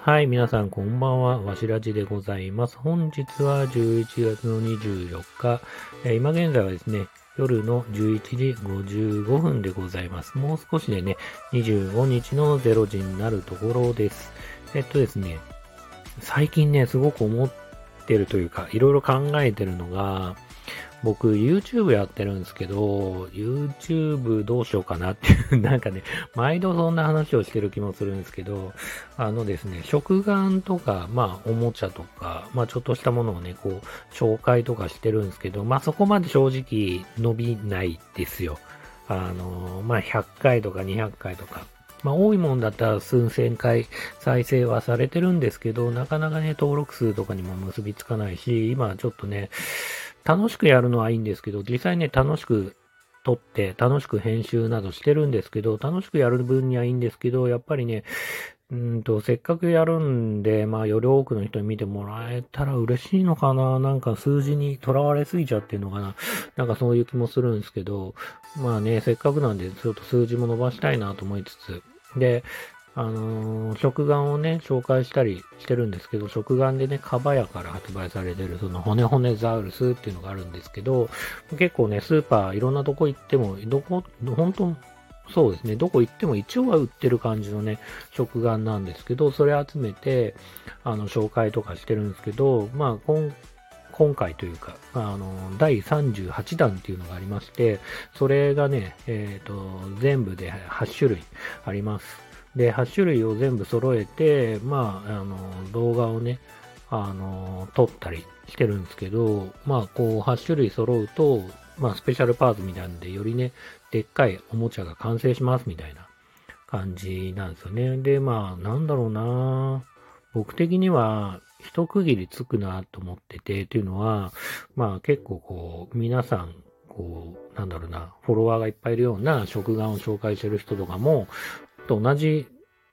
はい、皆さんこんばんは。わしらじでございます。本日は11月の24日、えー、今現在はですね、夜の11時55分でございます。もう少しでね、25日の0時になるところです。えっとですね、最近ね、すごく思ってるというか、いろいろ考えてるのが、僕 YouTube やってるんですけど、YouTube どうしようかなっていう、なんかね、毎度そんな話をしてる気もするんですけど、あのですね、食玩とか、まあ、おもちゃとか、まあ、ちょっとしたものをね、こう、紹介とかしてるんですけど、まあ、そこまで正直伸びないですよ。あの、まあ、100回とか200回とか。まあ、多いもんだったら数千回再生はされてるんですけど、なかなかね、登録数とかにも結びつかないし、今ちょっとね、楽しくやるのはいいんですけど、実際ね、楽しく撮って、楽しく編集などしてるんですけど、楽しくやる分にはいいんですけど、やっぱりね、うんと、せっかくやるんで、まあ、より多くの人に見てもらえたら嬉しいのかな。なんか数字にとらわれすぎちゃってるのかな。なんかそういう気もするんですけど、まあね、せっかくなんで、ちょっと数字も伸ばしたいなと思いつつ、で、あのー、食玩をね、紹介したりしてるんですけど、食玩でね、カバヤから発売されてる、その骨骨ザウルスっていうのがあるんですけど、結構ね、スーパーいろんなとこ行っても、どこ、本当そうですね、どこ行っても一応は売ってる感じのね、食玩なんですけど、それ集めて、あの、紹介とかしてるんですけど、まあ、今今回というか、あの、第38弾っていうのがありまして、それがね、えっ、ー、と、全部で8種類あります。で、8種類を全部揃えて、まあ、あの、動画をね、あの、撮ったりしてるんですけど、まあ、こう、8種類揃うと、まあ、スペシャルパーツみたいなんで、よりね、でっかいおもちゃが完成しますみたいな感じなんですよね。で、まあ、なんだろうな僕的には、一区切りつくなと思ってて、っていうのは、まあ結構こう、皆さん、こう、なんだろうな、フォロワーがいっぱいいるような食玩を紹介してる人とかも、と同じ、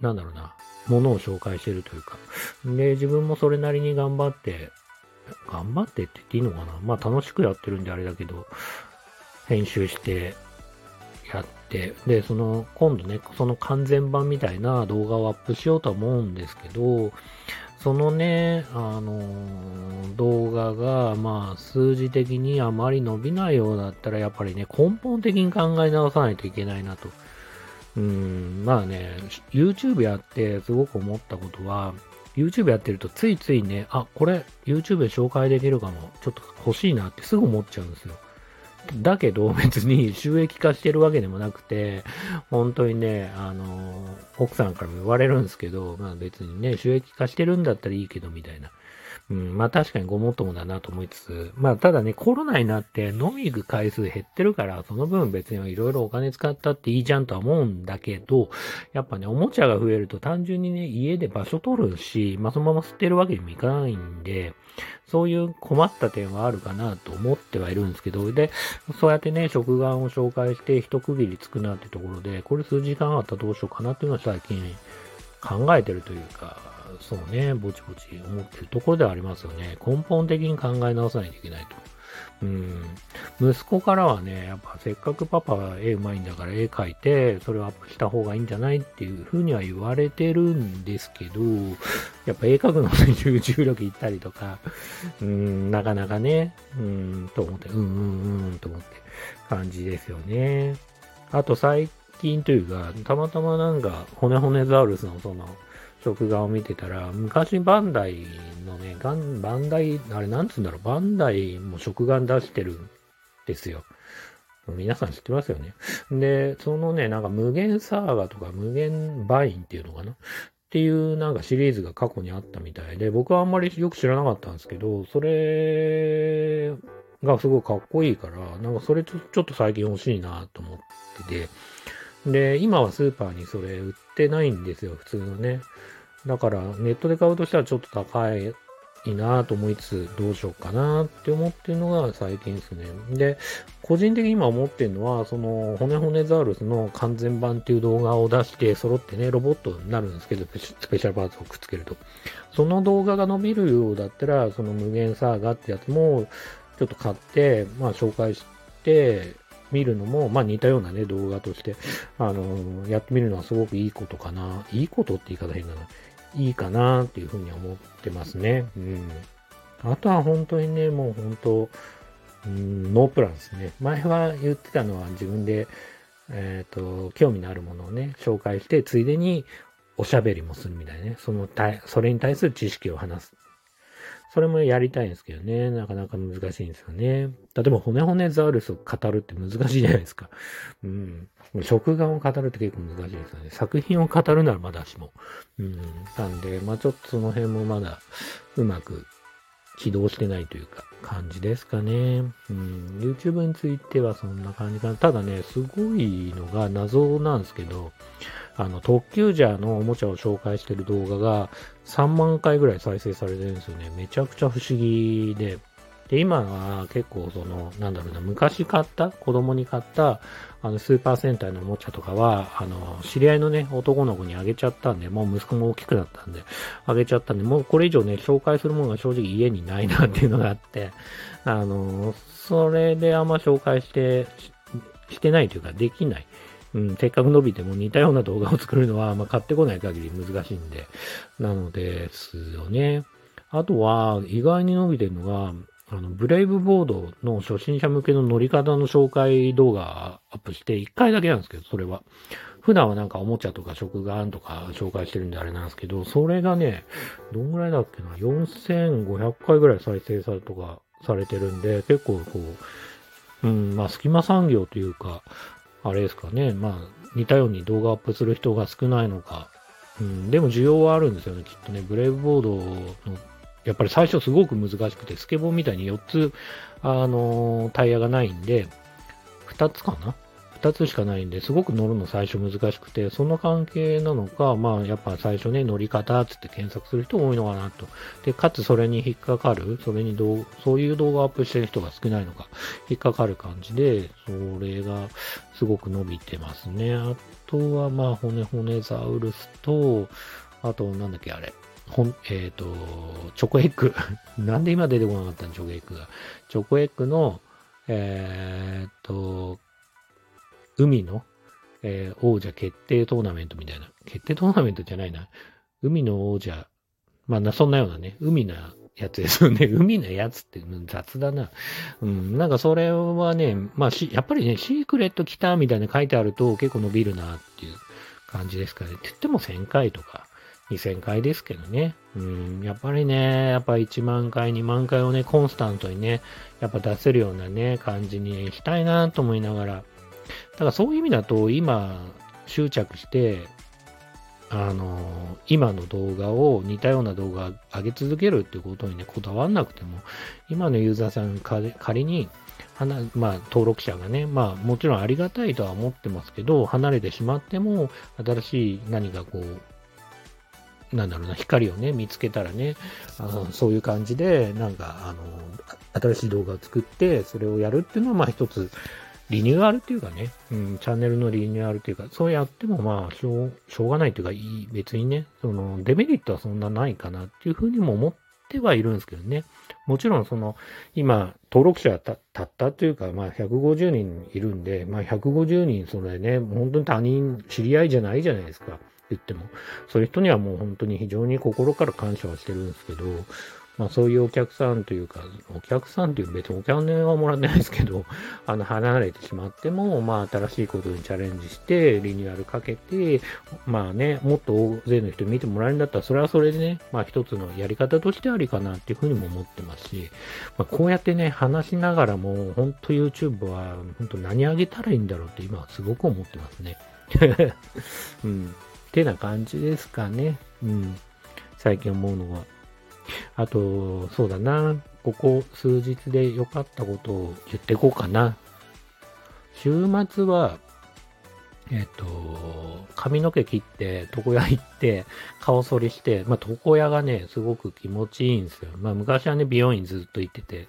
なんだろうな、ものを紹介してるというか。で、自分もそれなりに頑張って、頑張ってって言っていいのかな？まあ楽しくやってるんであれだけど、編集してやって、で、その、今度ね、その完全版みたいな動画をアップしようとは思うんですけど、そのね、あの動画が、まあ、数字的にあまり伸びないようだったら、やっぱりね、根本的に考え直さないといけないなと。うん、まあね、YouTube やってすごく思ったことは、YouTube やってるとついついね、あ、これ YouTube で紹介できるかも、ちょっと欲しいなってすぐ思っちゃうんですよ。だけど別に収益化してるわけでもなくて、本当にね、あの、奥さんからも言われるんですけど、まあ別にね、収益化してるんだったらいいけどみたいな。うん、まあ確かにごもっともだなと思いつつ、まあただね、コロナになって飲み行く回数減ってるから、その分別にいろいろお金使ったっていいじゃんとは思うんだけど、やっぱね、おもちゃが増えると単純にね、家で場所取るし、まあそのまま捨てるわけにもいかないんで、そういう困った点はあるかなと思ってはいるんですけど、で、そうやってね、食玩を紹介して一区切りつくなってところで、これ数時間あったらどうしようかなっていうのは最近考えてるというか、そうね、ぼちぼち思ってるところではありますよね。根本的に考え直さないといけないと。うん。息子からはね、やっぱせっかくパパは絵うまいんだから絵描いて、それをアップした方がいいんじゃないっていうふうには言われてるんですけど、やっぱ絵描くのに 重力行ったりとか、うん、なかなかね、うん、と思って、うんうんうんと思って感じですよね。あと最近というか、たまたまなんか、骨骨ザウルスのその、食画を見てたら、昔バンダイのね、バンダイ、あれなんつうんだろう、バンダイも食玩出してるんですよ。皆さん知ってますよね。で、そのね、なんか無限サーガとか無限バインっていうのかな？っていうなんかシリーズが過去にあったみたいで、僕はあんまりよく知らなかったんですけど、それがすごいかっこいいから、なんかそれちょっと最近欲しいなと思ってて、で、今はスーパーにそれ売ってないんですよ、普通のね。だからネットで買うとしたらちょっと高いなと思いつつどうしようかなって思ってるのが最近ですね。で、個人的に今思ってるのは、その骨骨ザウルスの完全版っていう動画を出して揃ってね、ロボットになるんですけど、スペシャルパーツをくっつけると。その動画が伸びるようだったら、その無限サーガってやつもちょっと買って、まあ紹介して、見るのも、まあ似たようなね、動画として、あの、やってみるのはすごくいいことかな。いいことって言い方変だな。いいかなっていうふうに思ってますね。うん。あとは本当にね、もう本当、うん、ノープランですね。前は言ってたのは自分で、えっ、ー、と、興味のあるものをね、紹介して、ついでにおしゃべりもするみたいなね。そのたい、それに対する知識を話す。それもやりたいんですけどね。なかなか難しいんですよね。例えば、骨骨ザウルスを語るって難しいじゃないですか。うん。食眼を語るって結構難しいですよね。作品を語るならまだしも。うん。なんで、まあちょっとその辺もまだうまく起動してないというか、感じですかね。うん。YouTube についてはそんな感じかな。ただね、すごいのが謎なんですけど、あの、特急ジャーのおもちゃを紹介してる動画が3万回ぐらい再生されてるんですよね。めちゃくちゃ不思議で。で、今は結構その、なんだろうな、昔買った、子供に買った、あの、スーパー戦隊のおもちゃとかは、あの、知り合いのね、男の子にあげちゃったんで、もう息子も大きくなったんで、あげちゃったんで、もうこれ以上ね、紹介するものが正直家にないなっていうのがあって、あの、それであんま紹介して、してないというか、できない。うん、せっかく伸びても似たような動画を作るのは、まあ、買ってこない限り難しいんで、なのですよね。あとは、意外に伸びてるのが、あの、ブレイブボードの初心者向けの乗り方の紹介動画アップして、1回だけなんですけど、それは。普段はなんかおもちゃとか食玩とか紹介してるんであれなんですけど、それがね、どんぐらいだっけな、4500回ぐらい再生されとかされてるんで、結構こう、うん、まあ隙間産業というか、あれですかね、まあ、似たように動画アップする人が少ないのか、うん、でも需要はあるんですよね、きっとね。ブレイブボードの、やっぱり最初すごく難しくて、スケボーみたいに4つ、あのー、タイヤがないんで、2つかな2つしかないんで、すごく乗るの最初難しくて、その関係なのか、まあ、やっぱ最初ね、乗り方つって検索する人多いのかなと。で、かつそれに引っかかる、それにどう、そういう動画をアップしてる人が少ないのか、引っかかる感じで、それがすごく伸びてますね。あとは、まあ、骨骨ザウルスと、あと、なんだっけ、あれ。ほん、えっ、ー、と、チョコエッグ。なんで今出てこなかったの、チョコエッグが。チョコエッグの、え、ー、海の、えー、王者決定トーナメントみたいな。決定トーナメントじゃないな。海の王者。まあ、そんなようなね、海なやつですよね。海のやつって雑だな。うん、なんかそれはね、まあし、やっぱりね、シークレット来たみたいな書いてあると結構伸びるなっていう感じですかね。って言っても1000回とか2000回ですけどね。うん、やっぱりね、やっぱ1万回、2万回をね、コンスタントにね、やっぱ出せるようなね、感じにしたいなと思いながら、だからそういう意味だと、今、執着して、あの、今の動画を似たような動画上げ続けるっていうことにね、こだわんなくても、今のユーザーさん仮に、まあ、登録者がね、まあ、もちろんありがたいとは思ってますけど、離れてしまっても、新しい何かこう、なんだろうな、光をね、見つけたらね、あのそういう感じで、なんか、あの、新しい動画を作って、それをやるっていうのは、まあ一つ、リニューアルっていうかね、うん、チャンネルのリニューアルっていうか、そうやってもまあ、しょう、しょうがないというか、いい、別にね、その、デメリットはそんなないかなっていうふうにも思ってはいるんですけどね。もちろんその、今、登録者たたったというか、まあ、150人いるんで、まあ、150人、それね、本当に他人、知り合いじゃないじゃないですか。言っても。そういう人にはもう本当に非常に心から感謝はしてるんですけど、まあそういうお客さんというか、お客さんという別にお金はもらってないですけど、あの、離れてしまっても、まあ新しいことにチャレンジして、リニューアルかけて、まあね、もっと大勢の人見てもらえるんだったら、それはそれでね、まあ一つのやり方としてありかなっていうふうにも思ってますし、まあこうやってね、話しながらも、本当 YouTube は、本当何あげたらいいんだろうって今はすごく思ってますね。うん。ってな感じですかね。うん。最近思うのは。あと、そうだな。ここ数日で良かったことを言ってこうかな。週末は、えっ、と、髪の毛切って、床屋行って、顔剃りして、まあ、床屋がね、すごく気持ちいいんですよ。まあ、昔はね、美容院ずっと行ってて、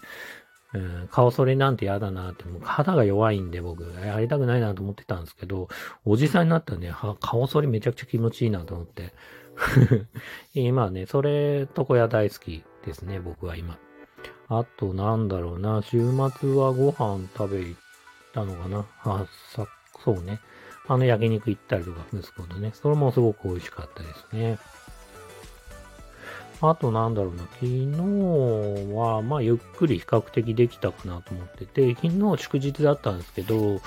うん、顔剃りなんて嫌だなって、もう肌が弱いんで僕、やりたくないなと思ってたんですけど、おじさんになったらね、顔剃りめちゃくちゃ気持ちいいなと思って、今ね、それ、床屋大好きですね、僕は今。あと、なんだろうな、週末はご飯食べ行ったのかな。あ、さ、そうね。あの焼肉行ったりとか、息子とね。それもすごく美味しかったですね。あとなんだろうな、昨日は、まあ、ゆっくり比較的できたかなと思ってて、昨日祝日だったんですけど、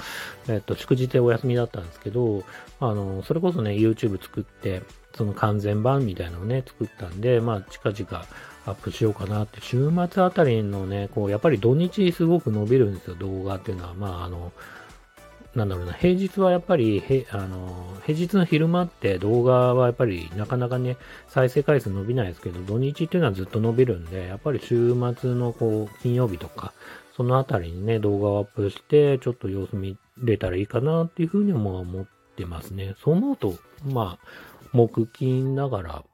えっと、祝日でお休みだったんですけど、あの、それこそね、YouTube 作って、その完全版みたいなのをね、作ったんで、まあ、近々アップしようかなって、週末あたりのね、こう、やっぱり土日すごく伸びるんですよ、動画っていうのは。まあ、あの、なんだろうな、平日はやっぱり、へあの、平日の昼間って動画はやっぱりなかなかね、再生回数伸びないですけど、土日っていうのはずっと伸びるんで、やっぱり週末のこう、金曜日とか、そのあたりにね、動画をアップして、ちょっと様子見れたらいいかなっていうふうにも思ってますね。そう思うと、まあ、木金だから、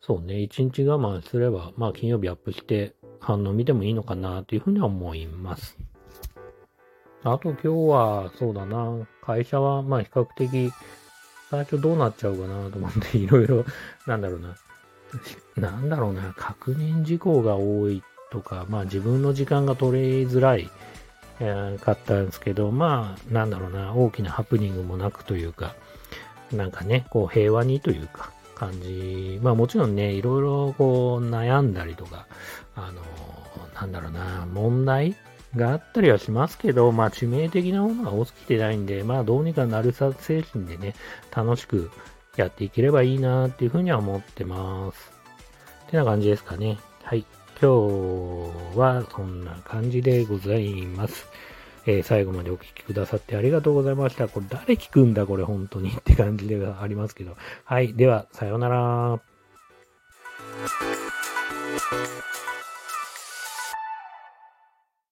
そうね、一日我慢すれば、まあ金曜日アップして反応見てもいいのかなっていうふうには思います。あと今日は、そうだな、会社は、まあ比較的、最初どうなっちゃうかなと思って、いろいろ、なんだろうな、なんだろうな、確認事項が多いとか、まあ自分の時間が取りづらい、えー、かったんですけど、まあ、なんだろうな、大きなハプニングもなくというか、なんかね、こう平和にというか、感じ。まあもちろんね、いろいろこう悩んだりとか、あの、なんだろうな、問題があったりはしますけど、まあ致命的なものが多すぎてないんで、まあどうにかなるさ精神でね、楽しくやっていければいいなっていうふうには思ってます。ってな感じですかね。はい。今日はそんな感じでございます。えー、最後までお聴きくださってありがとうございました。これ誰聞くんだこれ本当にって感じではありますけど。はい。では、さようなら。